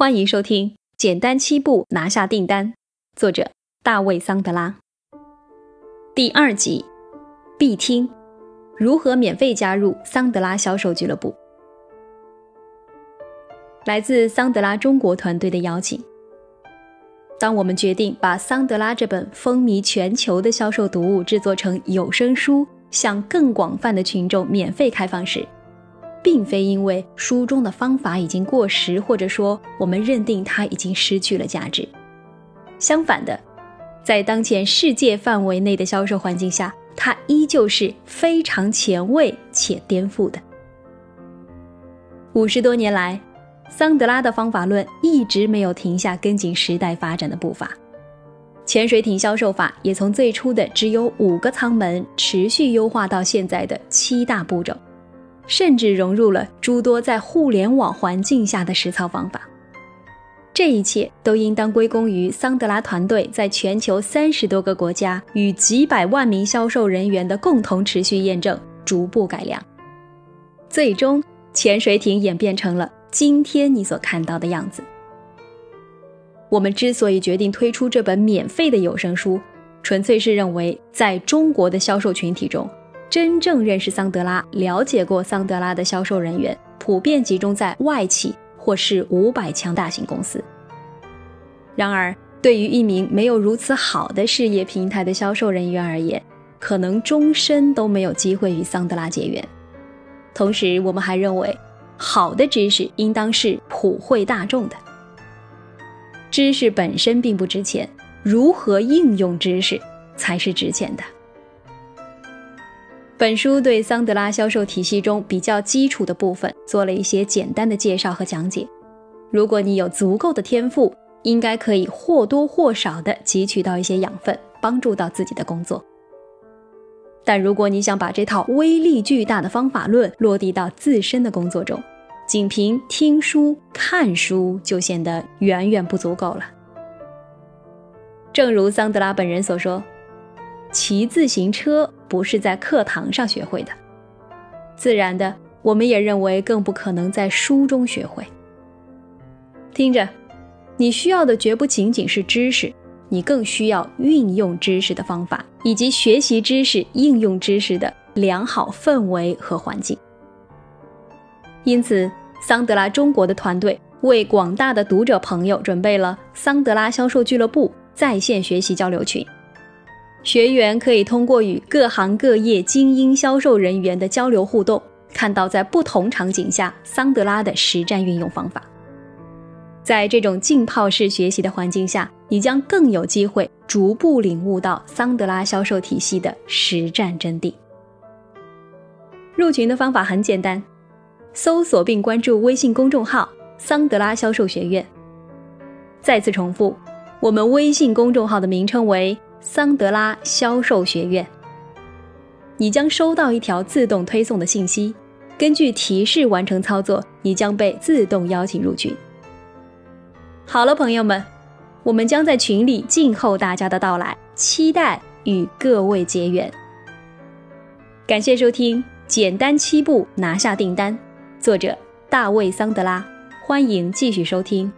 欢迎收听《简单七步拿下订单》，作者大卫·桑德拉。第二集，必听：如何免费加入桑德拉销售俱乐部？来自桑德拉中国团队的邀请。当我们决定把桑德拉这本风靡全球的销售读物制作成有声书，向更广泛的群众免费开放时，并非因为书中的方法已经过时，或者说我们认定它已经失去了价值。相反的，在当前世界范围内的销售环境下，它依旧是非常前卫且颠覆的。五十多年来，桑德拉的方法论一直没有停下跟紧时代发展的步伐。潜水艇销售法也从最初的只有五个舱门，持续优化到现在的七大步骤。甚至融入了诸多在互联网环境下的实操方法。这一切都应当归功于桑德拉团队在全球三十多个国家与几百万名销售人员的共同持续验证、逐步改良，最终潜水艇演变成了今天你所看到的样子。我们之所以决定推出这本免费的有声书，纯粹是认为在中国的销售群体中。真正认识桑德拉、了解过桑德拉的销售人员，普遍集中在外企或是五百强大型公司。然而，对于一名没有如此好的事业平台的销售人员而言，可能终身都没有机会与桑德拉结缘。同时，我们还认为，好的知识应当是普惠大众的。知识本身并不值钱，如何应用知识才是值钱的。本书对桑德拉销售体系中比较基础的部分做了一些简单的介绍和讲解。如果你有足够的天赋，应该可以或多或少的汲取到一些养分，帮助到自己的工作。但如果你想把这套威力巨大的方法论落地到自身的工作中，仅凭听书、看书就显得远远不足够了。正如桑德拉本人所说。骑自行车不是在课堂上学会的，自然的，我们也认为更不可能在书中学会。听着，你需要的绝不仅仅是知识，你更需要运用知识的方法，以及学习知识、应用知识的良好氛围和环境。因此，桑德拉中国的团队为广大的读者朋友准备了桑德拉销售俱乐部在线学习交流群。学员可以通过与各行各业精英销售人员的交流互动，看到在不同场景下桑德拉的实战运用方法。在这种浸泡式学习的环境下，你将更有机会逐步领悟到桑德拉销售体系的实战真谛。入群的方法很简单，搜索并关注微信公众号“桑德拉销售学院”。再次重复，我们微信公众号的名称为。桑德拉销售学院，你将收到一条自动推送的信息，根据提示完成操作，你将被自动邀请入群。好了，朋友们，我们将在群里静候大家的到来，期待与各位结缘。感谢收听《简单七步拿下订单》，作者大卫·桑德拉，欢迎继续收听。